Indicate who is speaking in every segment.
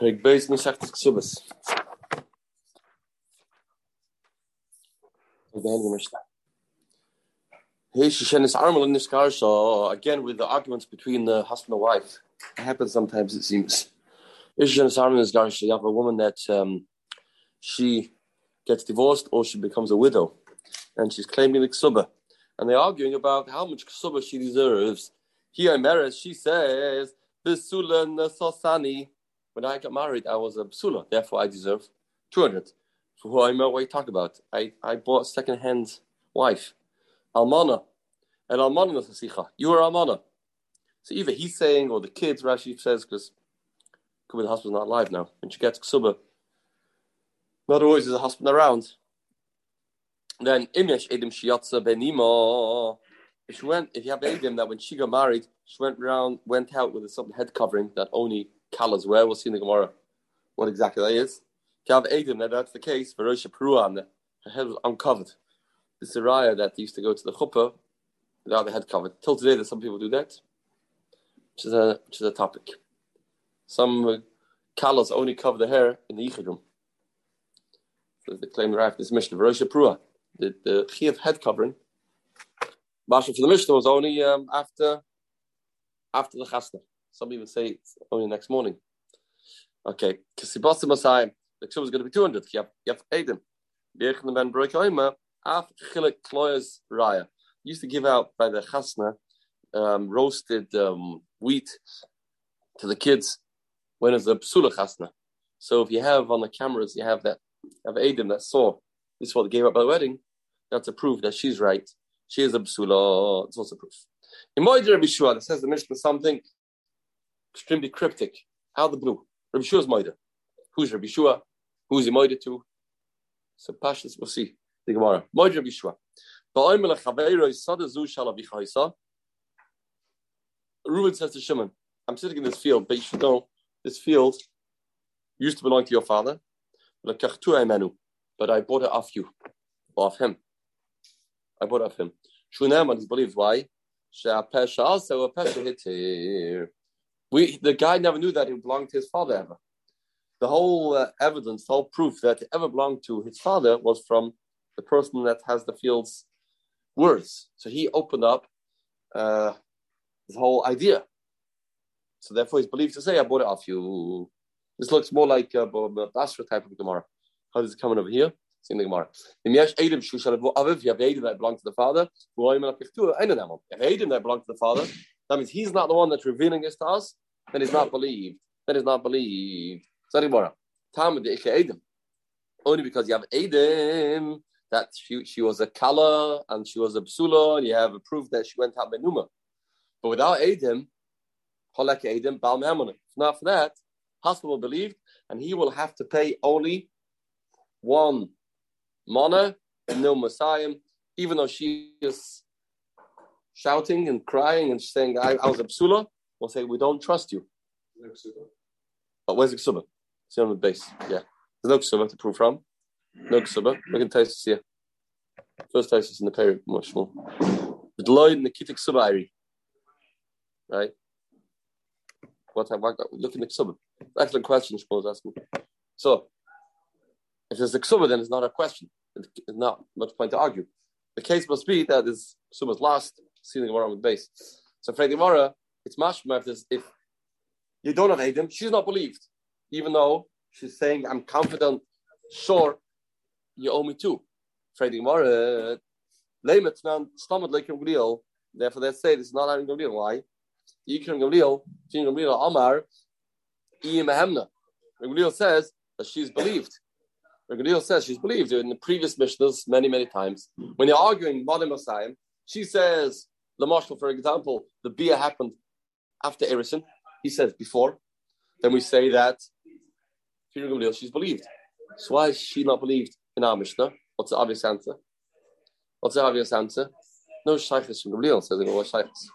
Speaker 1: Peg Beis Mesechtes Ksubas. So again, with the arguments between the husband and wife, it happens sometimes. It seems. You have a woman that um, she gets divorced or she becomes a widow, and she's claiming the ksuba, and they're arguing about how much ksuba she deserves. Here in Meres, she says, "Bisula nasosani." When I got married, I was a psula, therefore I deserve 200. For who I know what you talk about. I, I bought a second hand wife. Almana. And Almana is a sicha. You are Almana. So either he's saying, or the kids, Rashi says, because could be the husband's not alive now. When she gets ksuba, not always is a husband around. Then Imyesh Edim Shiatza Benima. If she went, if you have Edim that when she got married, she went around, went out with a some head covering that only Kalas wear. We'll see in the Gemara what exactly that is. If you have Edim that that's the case, Verosha Peruan, her head was uncovered. Is a raya that used to go to the chuppah without the head covered. Till today, that some people do that, which is a which is a topic. Some uh, kalas only cover the hair in the yichud room. So they claim the right this Mishnah, Verosha Prua, the the chiyuv head covering. Masha for the Mishnah was only um, after after the chasna. Some even say it's only next morning. Okay, because the Masai, the ksuba is going to be 200. You have, you have Adam. ben Broikoima, af chilik kloyas raya. Used to give out by the chasna um, roasted um, wheat to the kids when it's a psula chasna. So if you have on the cameras, you have that, have Adam that saw this is what they gave up by the wedding, that's a proof that she's right. She is a psula. It's also proof. In Moed Rabbi Shua, that says the Mishnah something extremely cryptic. How the blue? Rabbi Shua's Moed. Who's Rabbi Shua? Who's he Moed to? So Pashas, we'll see. The Gemara. Moed Rabbi Shua. Reuben says to Shimon, I'm sitting in this field, but you should know this field used to belong to your father, but I bought it off you, off him. I bought off him. Shunaman is believed why? We the guy never knew that it belonged to his father ever. The whole uh, evidence, the whole proof that it ever belonged to his father was from the person that has the field's words. So he opened up uh, his whole idea. So therefore, he's believed to say, "I bought it off you." This looks more like a Basra type of Gemara. How does it come over here? In the Gemara. If you have Adim that belong to the father, if you have Adim that belong to the father, that means he's not the one that's revealing this to us. Then he's not believed. Then he's not believed. So Gemara. Only because you have Adim that she, she was a kala and she was a psula, and you have a proof that she went out benuma. But without Adim, Holek Adim, Bal If not for that, husband will believe, and he will have to pay only one mana, and no Messiah, even though she is shouting and crying and saying, I, I was a psula, we'll say, We don't trust you. But oh, where's the ksuba? See on the base. Yeah. There's no ksuba to prove from. No ksuba. Look at Taisus here. First Taisus in the period, much more. But Lloyd in the Kitik Subairi. Right? What have I got? Look in the ksuba. Excellent question, suppose asking. So, if there's a ksuba, then it's not a question. It's not much point to argue. The case must be that this ksuba is lost, sealing Gemara with base. So, for the Gemara, it's mashma if, if you don't have Adam, she's not believed, even though she's saying, I'm confident, sure, you owe me two. The Gemara, Therefore, they say this is not Aaron Gamliel. Why? Yikrim Gamliel, Yikrim Gamliel Amar, Iyim Gamliel says that she's believed. Gamliel says she's believed in the previous missions many, many times. When you're arguing modern Messiah, she says, the Lamashal, for example, the Bia happened after Erison. He says before. Then we say that she's believed. So why is she not believed in our Mishnah? What's the obvious answer? What's the obvious answer? No shaykhs from Gamliel, says Gemara shaykhs.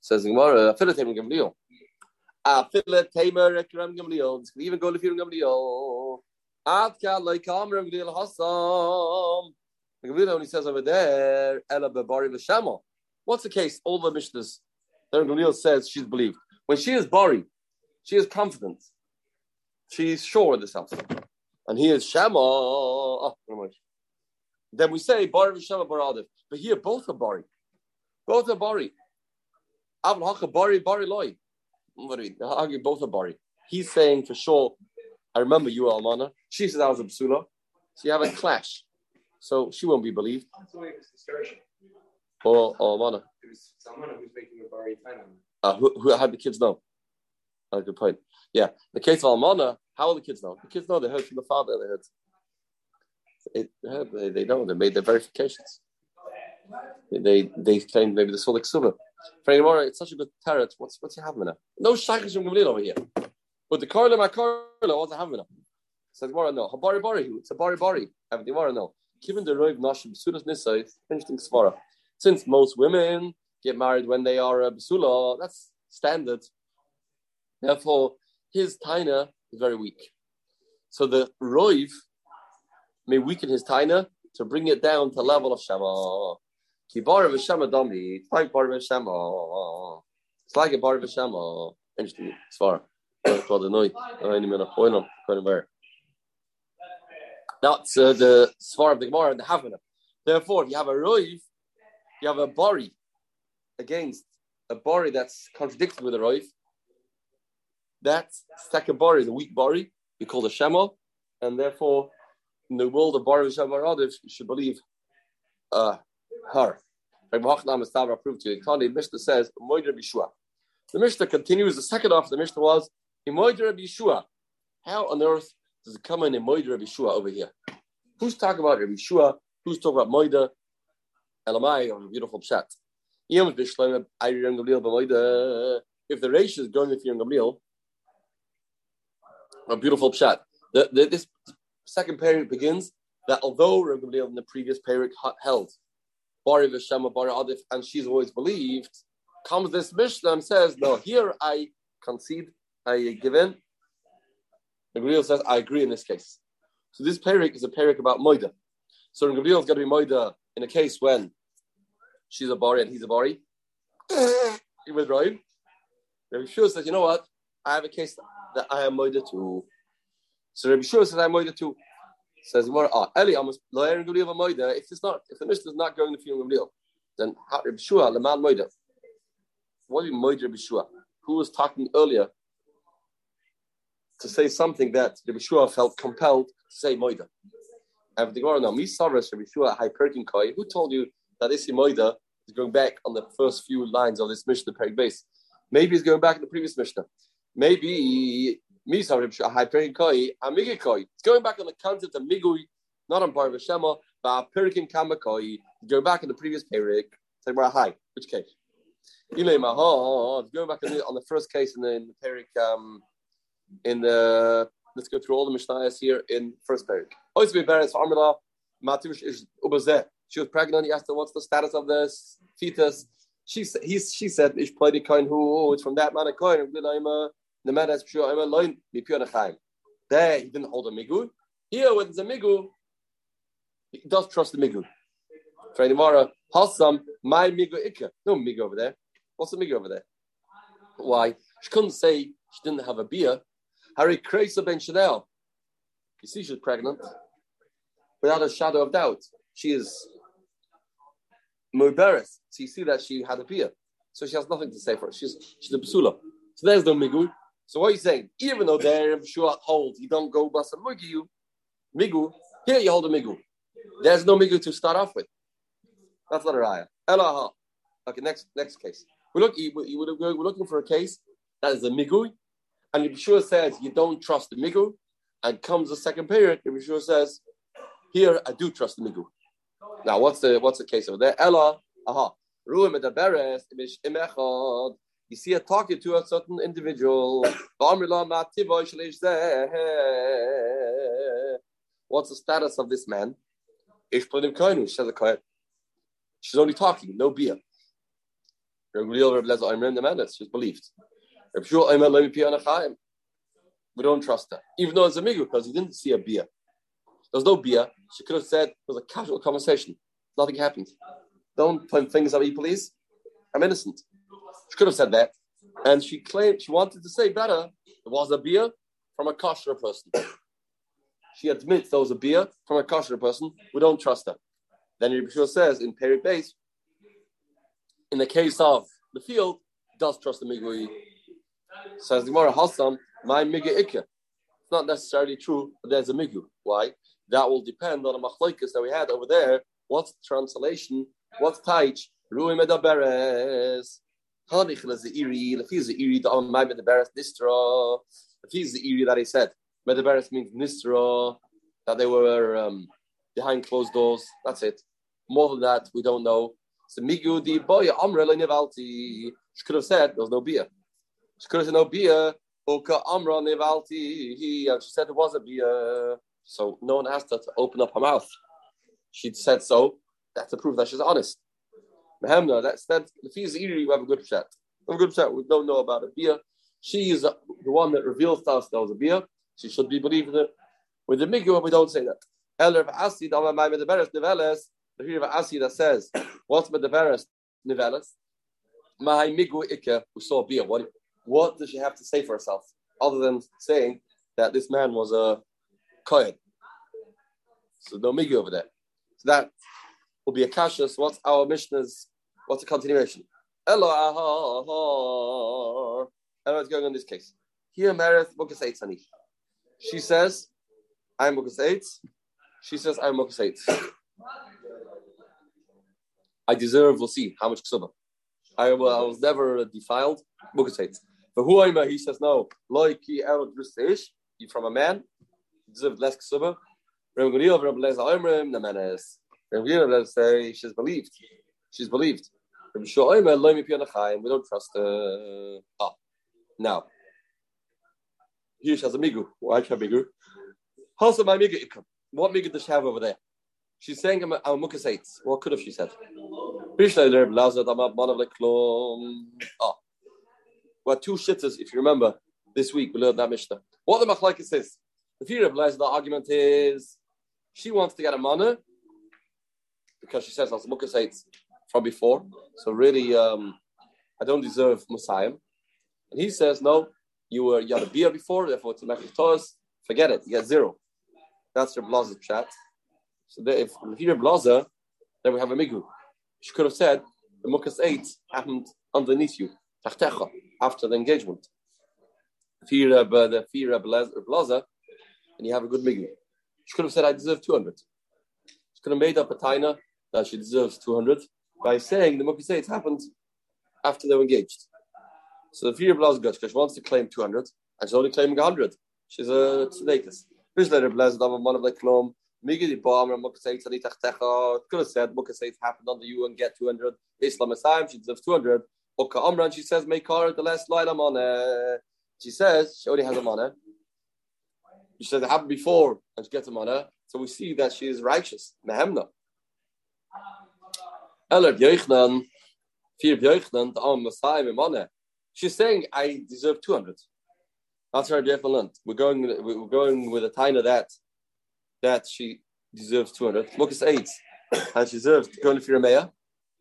Speaker 1: Says Gemara, Afilat Tamer Gamliel. Afilat Tamer Gamliel. This can even go to Gamliel. Adka like Amram Gamliel Hassam. Gamliel when he says over there, Ela Bebari V'Shama. What's the case? All the Mishnahs, then Gamliel says she's believed. When she is Bari, She is confident. She's sure of house. And he is Shema. Oh, then we say Bari Shema Baradif. But here both are Bari. Both are Bari. Avl Hacha Bari Bari Loi. Both are Bari. He's saying for sure, I remember you, Almana. She says I was a Basula. So you have a clash. So she won't be believed. Or, Almana.
Speaker 2: It was someone who's making a Bari
Speaker 1: uh, who, who had the kids know? A good point. Yeah. The case of Almana, how will the kids know? The kids know they heard from the father. They heard. It, they, they know. They made their verifications. They they claim maybe the Solik Ksuba. For anymore, it's such a good terror. What's what's having now? No from Gamliel over here. But the Karla my Karla, what's he having now? Says Gemara no. Habari bari. It's a bari bari. Have the Gemara no. Given the roiv nashim basulas nisa, interesting svara. Since most women get married when they are a basula, that's standard. Therefore, his taina is very weak. So the roiv may weaken his taina to bring it down to level of shama. Kibar of Shema Dami, it's like bar of Shema. It's like a bar of Shema. Interesting. Far. That's uh, the Svar of the Gemara and the Havana. Therefore, if you have a Roiv, you have a Bari against a Bari that's contradicted with a Roiv. That second Bari is a weak Bari. We call the Shema. And therefore, in the world of Bari Shema Radiv, you should believe uh, her. Mishnah says, The Mishnah continues. The second half of the Mishnah was, How on earth does it come in Moida Rabbi Shua over here? Who's talking about Rabbi Shua? Who's talking about Moida? Elamai, or beautiful chat. If the ratio is going with Yom Gamliel, a beautiful chat. The, the, this second period begins that although Rabbi Gamliel in the previous period held Bari Veshema Bari Adif, and she's always believed, comes this Mishnah and says, No, here I concede, I give in. The Gamliel says, I agree in this case. So this perik is a perik about Moida. So Gamliel is going to be Moida in a case when she's a Bari and he's a Bari. he was right. Rabbi Shua says, you know what? I have a case that I am Moida too. So Rabbi Shua says, I'm Moida too. Says more. Ah, Eli, almost loyer and Gamliel moida. If it's not, if the Mishnah is not going to feel Gamliel, then Rabbi Shua leman moida. What do you moida Rabbi Shua? Who was talking earlier to say something that Rabbi Shua felt compelled to say moida? And the Gemara now, me savras Rabbi Shua hyperkin koi. Who told you that this moida is going back on the first few lines of this Mishnah peg base? Maybe he's going back in the previous Mishnah. Maybe it's going back on the concept of migui, not on Bar Shema, but Perikin Kamakoi. Going back in the previous Perik. Say, hi, which case? Going back on the, on the first case in the, in the Perik, um, in the, let's go through all the Mishnayos here in first Perik. Always be Armila, Matush is Ubazeh. She was pregnant. He asked her, what's the status of this fetus? She, he, she said, the who, oh, it's from that man of coin the man has pure Omer loin nechaim. There he didn't hold a migu. Here there's a migu, he does trust the migu. For Gemara, Hasam, my migu ikka. No migu over there. What's the migu over there? Why? She couldn't say she didn't have a beer. Harry Kresa ben Chanel. You see, she's pregnant. Without a shadow of doubt. She is Mubaris. So you see that she had a beer. So she has nothing to say for it. She's she's a basula. So there's no migu. So what are you saying? Even though there Shua holds you don't go basa migu, migu, here you hold a migu. There's no migu to start off with. That's not a raya. Elaha. Okay, next next case. We look we're looking for a case that is a migu, and Yeshua says you don't trust the migu, and comes the second period, Yeshua says, here I do trust the migu. Now what's the what's the case over there? Ella, aha. You see it talking to a certain individual. What's the status of this man? She's only talking, no beer. She's believed. We don't trust her. Even though it's a migu, because he didn't see a beer. There's no beer. She could have said it was a casual conversation. Nothing happened. Don't point fingers at me, please. I'm innocent. She could have said that. And she claimed she wanted to say better. There was a beer from a kosher person. She admits there was a beer from a kosher person. We don't trust her. Then Rabbi Shua says in Peri Base, in the case of the field, does trust the migui. Says Gemara Hassam, my migu ikka. It's not necessarily true, but there's a migu. Why? That will depend on the machlokes that we had over there. What's the translation? What's taich? Rui medaberes. Hanich is iri. If he's the iri, the on my medaberes nistra. If he's the iri that he said, medaberes means nistra, that they were um, behind closed doors. That's it. More than that, we don't know. So migu di boy amre nivalti. She could have said there was no beer. She could have said no beer. Oka amra nivalti. He she said there was a beer. So no one asked her to open up her mouth. She said so. That's a proof that she's honest. Mehemna, that's that. If he's iri, we have a good chat. We have a good chat. We don't know about a beer. She is the one that reveals to us there was a beer. She should be believed it. With the migu, we don't say that. Elder Asi, Dama Mai Medeberes Neveles, the Hir Asi that says, What's Medeberes Neveles? My migu ikke, we saw beer. What, what does she have to say for herself? Other than saying that this man was a kohen. So no migu over there. So that will be a kasha. So what's our Mishnah's, what's the continuation? Elo ahar. what's going on in this case. Here, Merith Mukas Eitzani. She says, I'm Eitz. She says, I'm Eitz. I deserve, we'll see, how much ksuba. I, I was never defiled. Mukas Eitz. Who I'm, he says, no. Loiki Erod Bristish. You from a man. You deserve less ksuba. Reb Gamliel, Reb Leza Oimrim, Nemenes. Reb Gamliel, say, she's believed. She's believed. Reb Shua Oimer, Loimi Pianachayim. We don't trust her. Ah. Now, here she has a migu. Why have migu? Also, my migu What migu does she have over there? She's saying I'm a mukasates. What could have she said? Ah. Well, two shitters, if you remember, this week we learned that Mishnah. What the machlekes says, the fear of the argument is she wants to get a mana because she says as mukasates from before. So really, um, I don't deserve Messiah. And he says, no, you were you had a beer before, therefore it's a mechatoas. Forget it, you get zero. That's your blazer chat. So if you're blazer, then we have a migu. She could have said the mukas eight happened underneath you, after the engagement. You're uh, the fear blazer, and you have a good migu. She could have said, I deserve 200. She could have made up a taina that she deserves 200 by saying the mukas eight happened after they were engaged. So the fear of Blaz because she wants to claim 200 and she's only claiming 100. She's a tzedekis. later Blaz Dama one of the Klom. Migi the bomb and Mukasait Sani Tachtecha. Could have said Mukasait happened under you and get 200. Islam Asayim, she deserves 200. Amran, she says, make her the last line on She says she already has a mana. She says it happened before and she gets a mana. So we see that she is righteous. Mehemna. Bjeichnan, Bjeichnan, the. She's saying I deserve 200. That's her different. We're going we're going with a taina that that she deserves 200. Mukas 8 and she deserves going to Firameya.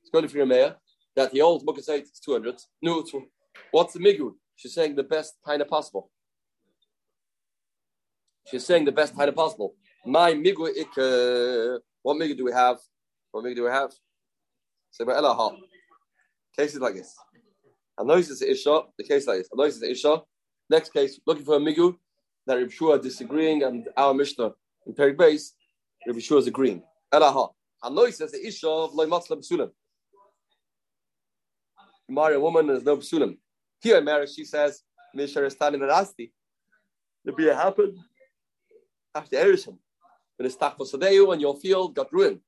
Speaker 1: It's going to Firameya that the old 8 is 200. No, what's the migu? She's saying the best taina possible. She's saying the best taina possible. My migu ik uh, what migu do we have? What migu do we have? Say by Ella Cases like this. Anoisis Isha, the case like this. Anoisis Isha. Next case, looking for a migu that Reb Shua disagreeing and our Mishnah in Perik base, Reb Shua is agreeing. Elaha. Anoisis the Isha of Loimatzla B'sulim. Marry a woman there's no B'sulim. Here in marriage, she says, Mishar is standing at Asti. The beer happened after Erishim. When it's tak for Sadeu and your field got ruined.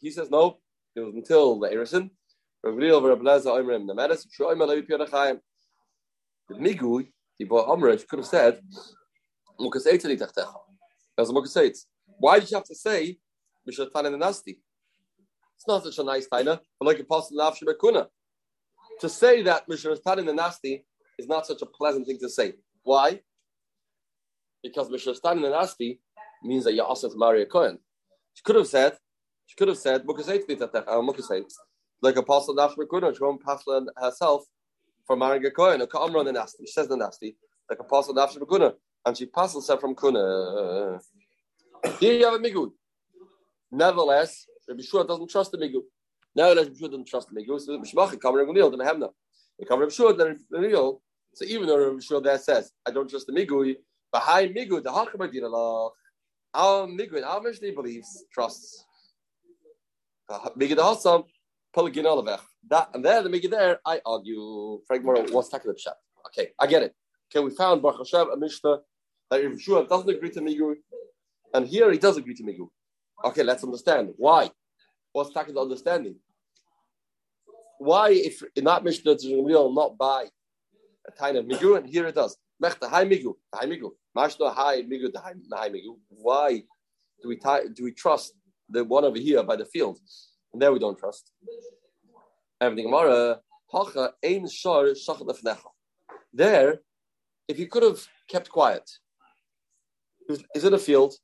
Speaker 1: He says, no, it was until the Erison the Migui, he bought Amr, could have said, Why did you have to say the Nasti? It's not such a nice taina, but like a Apostle Nafshibekuna. To say that Mishatan in the Nasti is not such a pleasant thing to say. Why? Because Mishatan in the Nasti means that you're also to marry a Kohen. She could have said, she could have said, Mukasait uh, like Apostle Nash Mekuna, Jerome Paslan herself, for marrying a Kohen, a Ka'amra the nasty. She says the nasty, like apostle Nafsh Kuna, and she passes her from Kuna. Here you have a Migud. Nevertheless, Rabbi Shua doesn't trust the Migud. Nevertheless, Rabbi Shua doesn't trust the Migud. So the Mishmach, Kamar Gamil, then Hamna. The Kamar Rabbi Shua, then Gamil. So even though Rabbi Shua there says, I don't trust the Migud, behind Migud, the Hakam Adinallah, our Migud, our Mishnah believes, trusts. Migud Hassam, Pelagin Olavech. That and there, the Migud there, I argue. Frank Morrow was tackling the Pshat. Okay, I get it. Okay, we found Baruch Hashem, a Mishnah that Rabbi Shua doesn't agree to Migud, and here he does agree to Migud. Okay, let's understand. Why? What's the understanding? Why, if in that Mishnah, real not buy a tiny Migu, and here it does. Mechta, hi Migu, hi Migu. Mashta, hi Migu, hi Migu. Why do we tie, do we trust the one over here by the field? And there we don't trust. Everything Mara, Hacha, Ein Shar, Shachat Lefnecha. There, if you could have kept quiet, is in a field,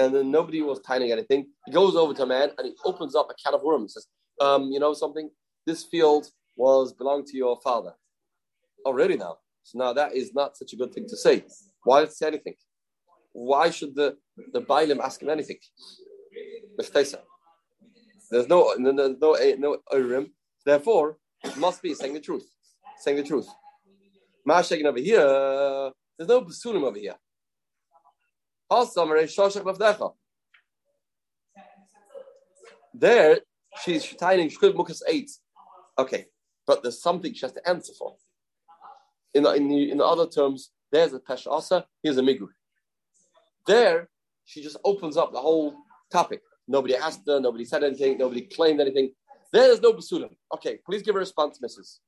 Speaker 1: and then nobody was tying anything. He goes over to a man and he opens up a can of worms. Says, um, "You know something? This field was belonged to your father already now. So now that is not such a good thing to say. Why say anything? Why should the the Bailim ask him anything? There's no no no no urim. Therefore, must be saying the truth. Saying the truth. Mashagin over here. There's no basulim over here. There, she's tying shkud mukas eight. Okay, but there's something she has to answer for. In the, in the, in the other terms, there's a pesha asa, here's a migu. There, she just opens up the whole topic. Nobody asked her, nobody said anything, nobody claimed anything. There's no basulim. Okay, please give a response, Mrs.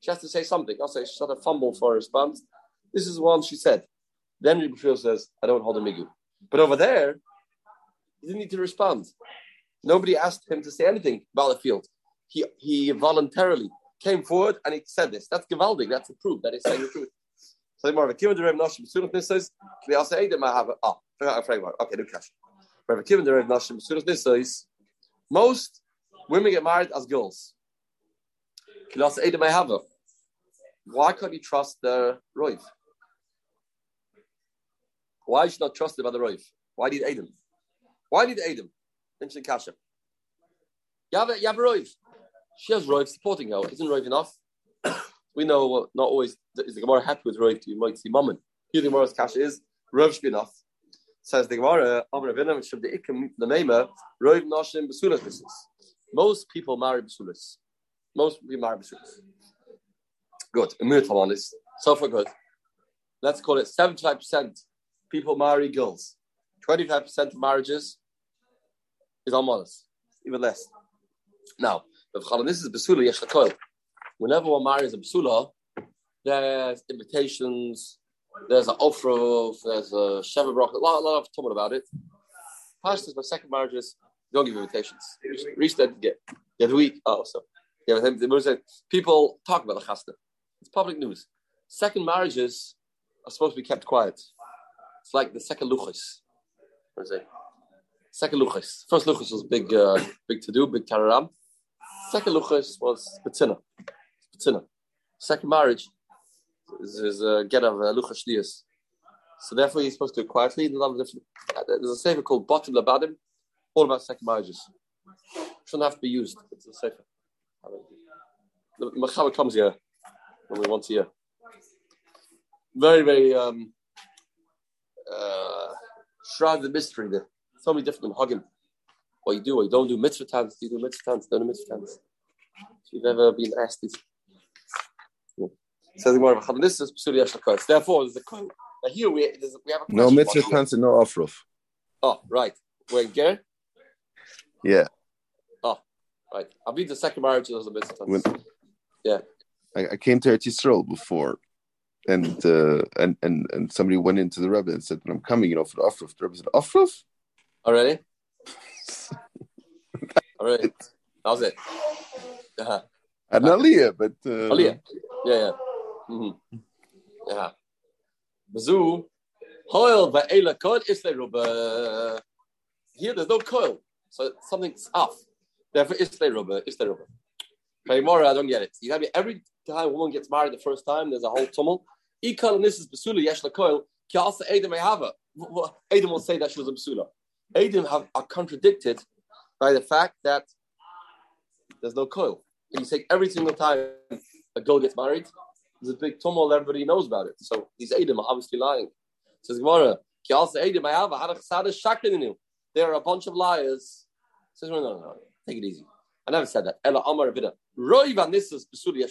Speaker 1: She has to say something. I'll say she's not a fumble for a response. This is one she said. Then Rabbi Shmuel says, I don't hold a migu. But over there, he didn't need to respond. Nobody asked him to say anything about the field. He, he voluntarily came forward and he said this. That's gewaldig. That's a proof that he's saying the truth. So the more of a kibbutz Rav Nashim Sunnah says, can also say them? I have about oh, okay, no cash. Rav Kibbutz Rav Nashim Sunnah says, most women get married as girls. Can I say them? I have Why can't you trust the roiv? Why should not trust him by the roiv? Why need Adam? Why need Adam? Mention Kasha. You have a, you have a. She has roiv supporting her. Isn't roiv enough? we know what not always is the Gemara happy with roiv. You might see mammon. Here the Gemara's Kasha is roiv should be enough. Says the Gemara, Amr Avinam should the ikim the name roiv nashim basulas business. Most people marry basulas. Most people marry basulas. Good. Emir on this. So far good. Let's call it seventy-five percent people marry girls. 25% of marriages is almost even less. Now, this is Basula Yeshakoil. Whenever one marries a Basula, there's invitations, there's an offer, there's a Sheva Brock, a lot, a lot of about it. Pastors, my second marriages, don't give invitations. Reach that get get a week. Oh, so yeah, people talk about the chasna. It's public news. Second marriages are supposed to be kept quiet. It's like the second luchas. What is it? Second luchas. First luchas was big, uh, big to do, big tararam. Second luchas was betzina. Betzina. Second marriage is, is a get of uh, luchas shlias. So therefore, you're supposed to do it quietly. There's a, lot of different, there's a sefer called Batim Labadim, all about second marriages. Shouldn't have to be used. It's a sefer. The Mechaber comes here only once a year. Very, very um, uh, shroud the mystery there. So many different hugging. What you do, what you don't do, mitzvah tans, do you do mitzvah tans, don't do mitzvah tans. If you've ever been asked this. Says the this is Psuli. Therefore, there's a quote. Now here we, we have a
Speaker 3: No mitzvah tans and no offruf.
Speaker 1: Oh, right. We're in Ger?
Speaker 3: Yeah.
Speaker 1: Oh, right. I've been to second marriage, there's a mitzvah tans. Yeah.
Speaker 3: I, I came to Eretz Yisrael before and uh, and and and somebody went into the Rebbe and said, "I'm coming, you know, for the Afruf." The Rebbe said, "Afruf."
Speaker 1: Already. Already. How's it?
Speaker 3: Uh-huh. An Aliyah, but uh,
Speaker 1: Aliyah. Yeah, yeah. Mm-hmm. Yeah. Bazu. Hoil va'ela kol isle rubber. Here, there's no coil, so something's off. Therefore, isle rubber, isle rubber. I don't get it. You gotta every time a woman gets married the first time, there's a whole tumult. Ikal and this is Basula Yesh Lakoil, Kiasa Adam Hava. Adam will say that she was a Basula. Adam have, are contradicted by the fact that there's no coil. And You say every single time a girl gets married, there's a big tumult, everybody knows about it. So these Adam are obviously lying. Says Gemara, Kiasa Adam Hava, Hadach Shakrin There are a bunch of liars. Says, no, no, no, take it easy. I never said that. Ella Amar Avida. Roy Van Nissus Besudi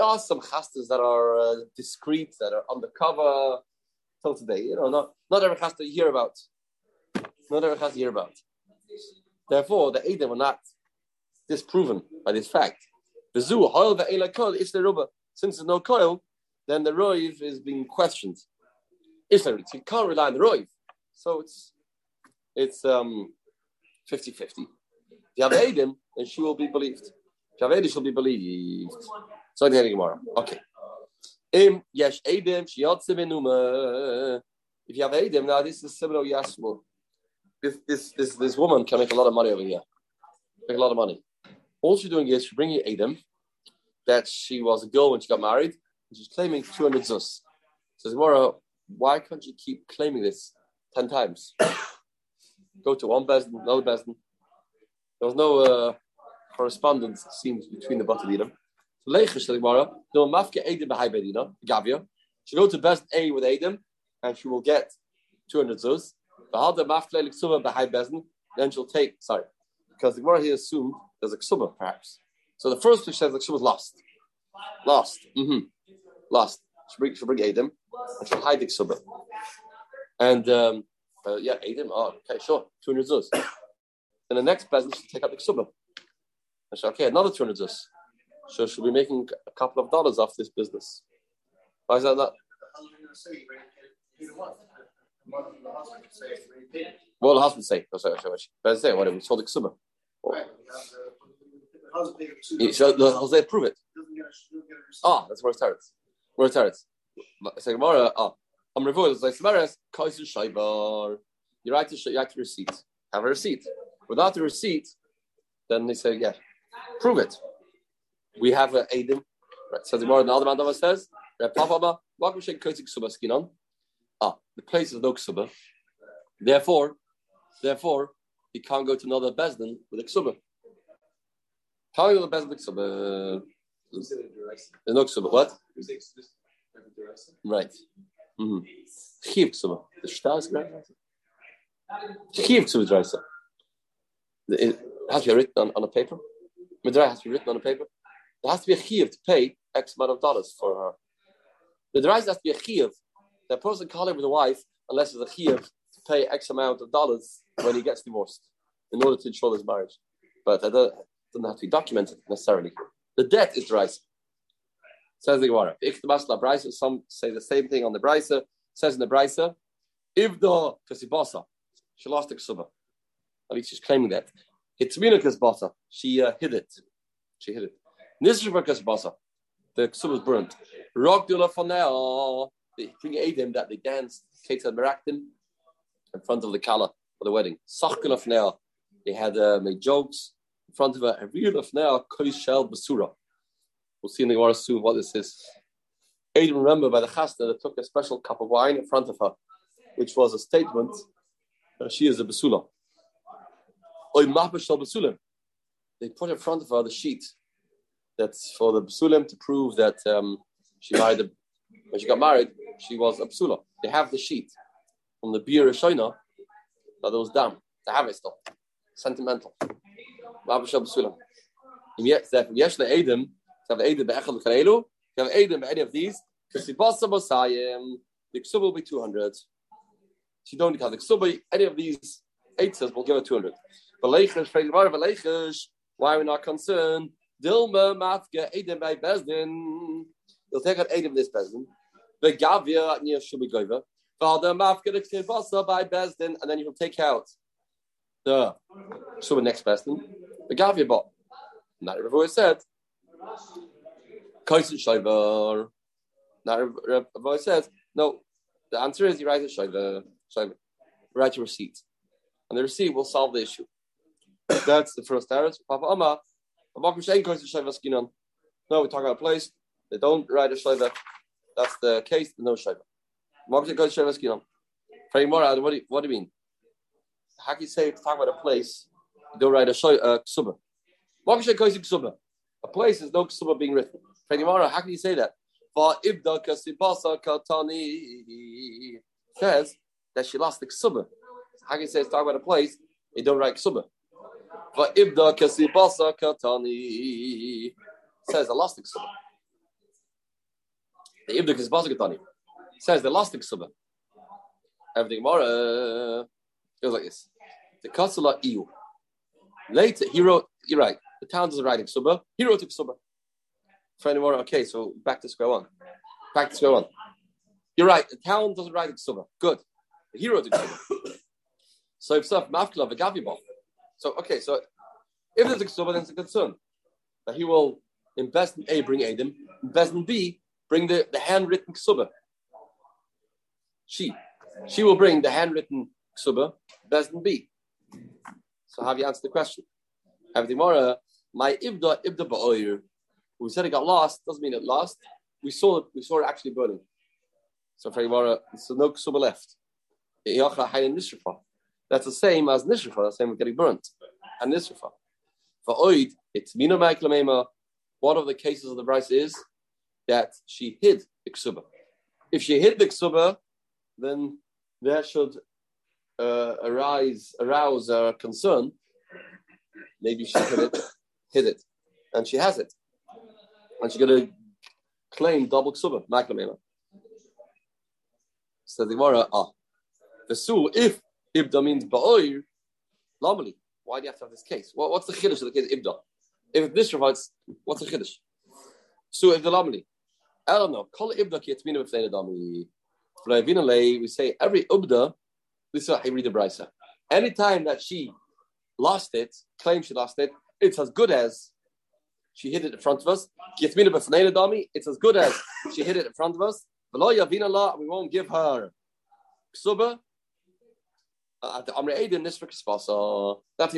Speaker 1: There are some chastas that are uh, discreet, that are undercover till today. You know, not not every chasta you hear about. Not every chasta you hear about. Therefore, the Edom were not disproven by this fact. Since there's no coil, then the roiv is being questioned. Is there? You can't rely on the roiv. So it's it's um 50-50 you have then she will be believed. If you have she'll be believed. So the Gemara. Okay. If you have Adim, now this is similar Yasmu. This, this, this, this woman can make a lot of money over here. Make a lot of money. All she's doing is she's bringing Adim that she was a girl when she got married, and she's claiming 200 zus. So Gemara, why can't you keep claiming this 10 times? Go to one bezdin, another bezdin, there was no uh, correspondence, it seems, between the Batadinim. So Leichish Gemara, no mafke Edim b'hai bedina, Gavia. She go to best A with Edim, and she will get 200 zuz. B'halda mafke l'ksuba b'hai bezin, then she'll take, sorry, because the Gemara here assumed there's a ksuba, perhaps. So the first which says the ksuba was lost. Lost. Mm-hmm. Lost. She'll bring, she'll bring Edim, and she'll hide the ksuba. And, um, uh, yeah, Edim, oh, okay, sure, 200 zuz. Then the next peasant should take out the ksubah. And say, okay, another 200 zus. So she'll be making a couple of dollars off this business. Why is that not? What will the husband say? Oh, sorry, sorry, sorry. say, what we sold the ksubah. So the Jose prove it. Ah, that's where it starts. Where it starts. Say Gemara. Ah, I'm revoiled. It's like Samaras. Kaiser Shaibar. You write the you write the receipt. Have a receipt. Without the receipt, then they say, yeah, prove it. We have an Adim. Right. So the more the other says, welcome Sheikh Kotik Subaskinon. Ah, the place is no ksuba. Therefore, therefore, he can't go to another bezdin with a ksuba. Can't go to the with ksuba. No ksuba. What? Right. Mm-hmm. Chiv ksuba. The shtar is great. Chiv ksuba it has to be written on, on a paper. Midrash has to be written on a paper. There has to be a chiyuv to pay X amount of dollars for her. Midrash has to be a chiyuv. The person can't live with a wife unless there's a chiyuv to pay X amount of dollars when he gets divorced in order to ensure his marriage. But that doesn't have to be documented necessarily. The debt is Deraisa. Says the Gemara. Some say the same thing on the Brisa. Says in the Brisa, if the Kasibasa, she lost the Ksuba. At least she's claiming that. It's Minakas Basa. She uh, hid it. She hid it. Nisrakas Basa. The ksub was burnt. Rock Dula Fanel. They bring Adim that they danced. Had Merakdim in front of the Kala for the wedding. Sachkan of Nel. They had uh, made jokes in front of her. A real of Nel, Shel Basura. We'll see in the Gemara soon what this is. Adim remember by the Chasta that took a special cup of wine in front of her, which was a statement that she is a Basula. They put in front of her the sheet that's for the Basulim to prove that um, she married, the, when she got married, she was a Basula. They have the sheet from the beer Shoina that was dam. They have it still. Sentimental. Mabashal Basulim. Yes, the Edim, have Edim Be'echel Karelu, have Edim any of these, because the Basa Bosayim, the Ksub will be 200. She don't have the Ksub, any of these eight says, we'll give her 200. Why are we not concerned? Dilma mafka edim by bezdin. You'll take out edim this bezdin. The gavia near goiva. Father mafka the basa by bezdin, and then you will take out the so the next bezdin. The gavia bot. Not every said. Kaisin shiver. Not every says no. The answer is you write a shiver. Write your receipt, and the receipt will solve the issue. That's the first teretz. Papa Ama, No, we're talking about a place. They don't write a shayva. That's the case. No skinom. Pray more. What do you, what do you mean? How can you say talk about a place? You don't ride a uh, ksuba. Ksuba. A place is no ksuba being written. Pray more. How can you say that? Says that she lost the ksuba. How can you say it's talking about a place? You don't write ksuba. For ibda kasibasa katani says the lost ksuba. The ibda kasibasa katani says the lost ksuba. Everything more uh, goes like this. The kasala iu. Later, he wrote. You're right. The town doesn't write ksuba. He wrote ksuba. For any more, okay. So back to square one. Back to square one. You're right. The town doesn't write ksuba. Good. The hero did ksuba. so if stuff mafkla v'gavibah. So okay. So if there's a ksuba, then it's a concern that he will invest in A, bring Adam, invest in B, bring the, the handwritten ksuba. She, she will bring the handwritten ksuba, invest in B. So have you answered the question? Have the Mora, my ibda ibda ba'oyer. We said it got lost, doesn't mean it lost. We saw it, we saw it actually burning. So for Mora, so no ksuba left. That's the same as nishrafa, the same as getting burnt. And nishrafa. For oid, it's mina ma'iklamema. One of the cases of the Bryce is that she hid the ksuba. If she hid the ksuba, then there should uh, arise, arouse a concern. Maybe she hid it, hid it, and she has it, and she's going to claim double ksuba, maklamema. So the Gemara, ah, the su if ibda means ba'oir, normally. Why do you have to have this case? What, what's the chiddush of the case ibda? If this provides, what's the chiddush? So if the lamali, I don't know. Call ibda ki etzmina b'fnei dami. We say every ubda. This is how I read the brisa. That she lost it, claims she lost it, it's as good as she hid it in front of us. It's as good as she hid it in front of us. We won't give her ksuba. That's how you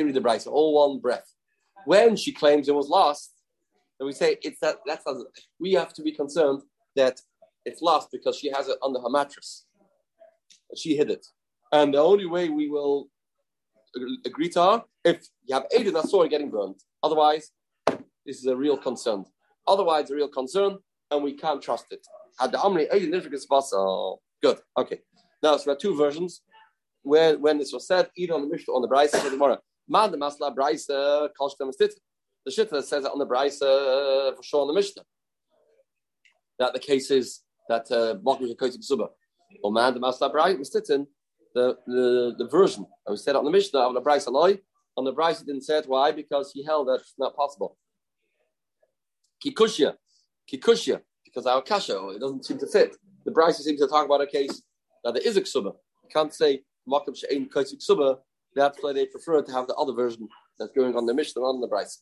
Speaker 1: read the brisa. All one breath. When she claims it was lost, then we say it's that. That's how, we have to be concerned that it's lost because she has it under her mattress. She hid it. And the only way we will agree to her, if you have Aiden Asor getting burned. Otherwise, this is a real concern. Otherwise, a real concern, and we can't trust it. Had the Amri Aiden Good. Okay. Now, so we have two versions. When, when this was said, either on the Mishnah or on the Brisa, the Gemara. Man the Masla Brisa, Kalshtem The Shitta says it on the Brisa for sure on the Mishnah. That the case is that Mokim uh, Zuba. Or man the Masla Brisa, Mistitin, the, the, the version. I was said on the Mishnah on the Bryce Aloi. On the he didn't say it. Why? Because he held that it's not possible. Kikushia. Kikushia. Because our kasha, it doesn't seem to fit. The Bryce seems to talk about a case that there is a ksuba. You can't say Makam She'ain Kaisik Suba. That's why they prefer to have the other version that's going on the Mishnah, not on the Bryce.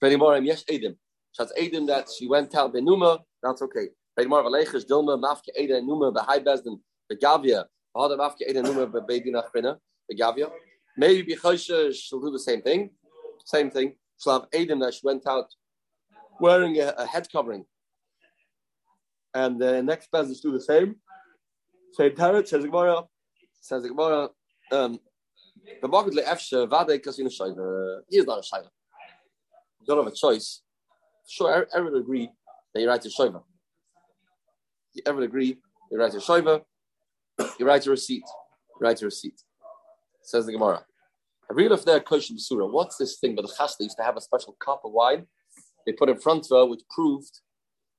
Speaker 1: Very more, yes, Edim. Shats Edim that she went out Benuma, that's okay. Very more, Valechish Dilma, Mafke Edim, Numa, High Bezdin, the Gavia, Maybe Bechosha she'll do the same thing. Same thing. Have Aiden that she went out wearing a, a head covering. And the next business do the same. Same tarot, says Gemara. Says the Gemara. Um, the market le'efshe vade kasina shayla. He is not a shayla. You don't have a choice. Sure, everyone agree that you write a shayva. Everyone agree you write a shayva. You write a receipt. You write a receipt. Says the Gemara. I read if they're kosher surah. What's this thing? But the chasna used to have a special cup of wine. They put in front of her, which proved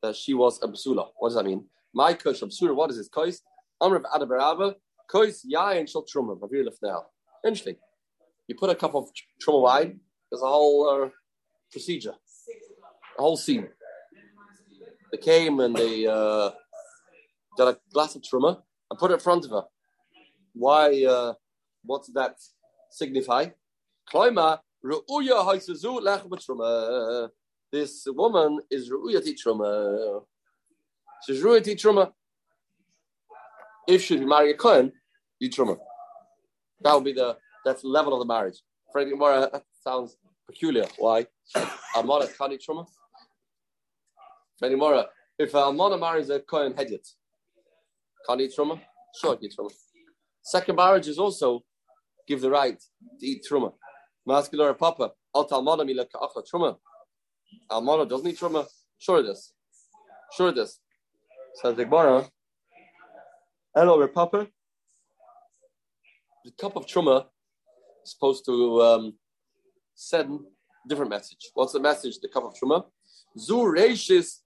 Speaker 1: that she was a basula. What does that mean? My kosher surah. What is this? Kois Amr of Adabarava. Kois yayin shel truma. If now. Interesting. You put a cup of truma wine. There's a whole uh, procedure, a whole scene. They came and they uh, got a glass of truma and put it in front of her. Why? Uh, what's that signify? This woman is ru'uyati truma. She's ru'uyati truma. If she marry a kohen, you truma. That would be the that's the level of the marriage. Freddie Mora, uh, sounds peculiar. Why? Amara kani truma. Anymore, if a almana marries a kohen hedyot, can't eat truma. Sure, eat truma. Second marriage is also give the right to eat truma. Masculine papa, alt almana mila ka'acha truma. Almana doesn't eat truma. Sure this. Sure this. Says the Gemara. Hello, papa. The cup of truma is supposed to um, send a different message. What's the message? The cup of truma. Zu reishis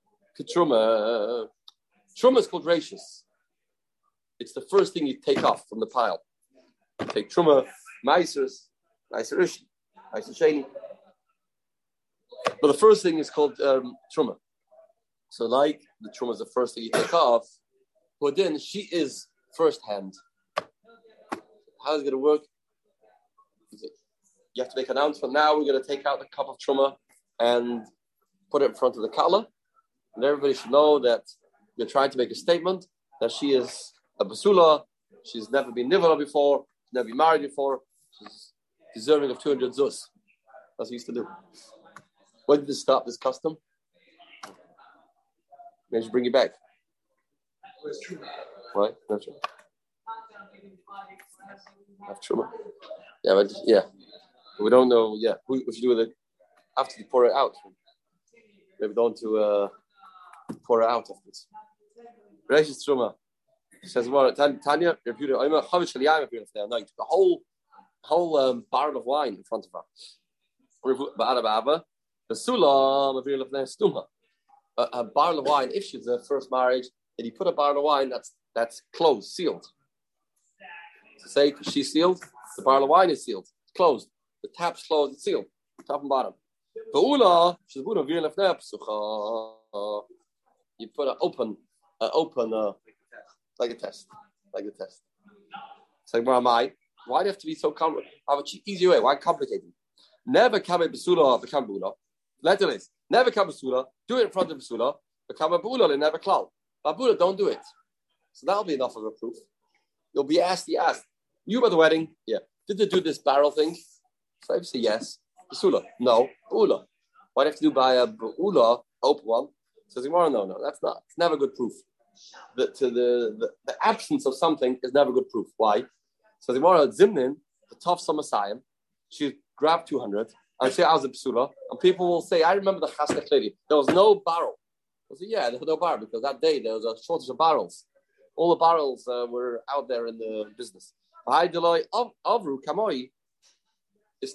Speaker 1: truma. Truma is called reishis. It's the first thing you take off from the pile. You take truma, maisers, maiserish, maiser But the first thing is called um, truma. So, like the truma is the first thing you take off, but then she is firsthand. How is it going to work? You have to make an announcement now. We're going to take out the cup of truma and put it in front of the kala, and everybody should know that you're trying to make a statement that she is a basula. She's never been nivala before. Never been married before. She's deserving of 200 zuz. That's what used to do. When did this stop, this custom? Maybe bring it back. True. Have truma. Yeah, but yeah. We don't know, yeah, we, we should do it after you pour it out. Maybe don't to uh, pour it out afterwards. Reshis truma. Says what Tanya, I'm a chavish aliyah there night. The whole whole um, barrel of wine in front of her. The sulam a barrel of wine, if she's a first marriage, and you put a barrel of wine that's that's closed, sealed. To say she's sealed, the barrel of wine is sealed, it's closed. The tap's closed, it's sealed, top and bottom. she's You put an open, an open, uh, like a test, like a test. It's like, where am I? Why do you have to be so complicated? I have an easy way. Why complicated? Never come in basula become bula. Letter is never come basula. Do it in front of basula. Become a bula and never cloud. Babula, don't do it. So that'll be enough of a proof. You'll be asked, he asked. You by the wedding? Yeah. Did they do this barrel thing? So I say yes. Basula. No. Bula. Why do you have to do by a bula, open one? Says Gemara, no, no, that's not. It's never good proof the, to the, the, the, absence of something is never good proof. Why? So Gemara Zimnin, the tough Messiah, she grabbed 200 and I was a psula, and people will say, I remember the chasna lady. There was no barrel. Yeah, no because that day there was a shortage of barrels. All the barrels uh, were out there in the business. Avru kamoi.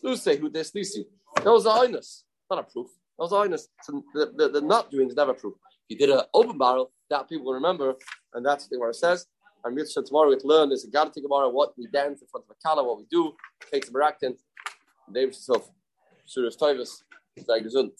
Speaker 1: Lucy who Lucy. That was a highness, not a proof. That was the, the, the not doing is never proof. You did an open barrel, that people will remember, and that's the Gemara says. And Mitzvah tomorrow we learn is a Gadati Gemara, what we dance in front of a Kala, what we do, takes a Baraktin, David himself, Surah Toivus, gesund,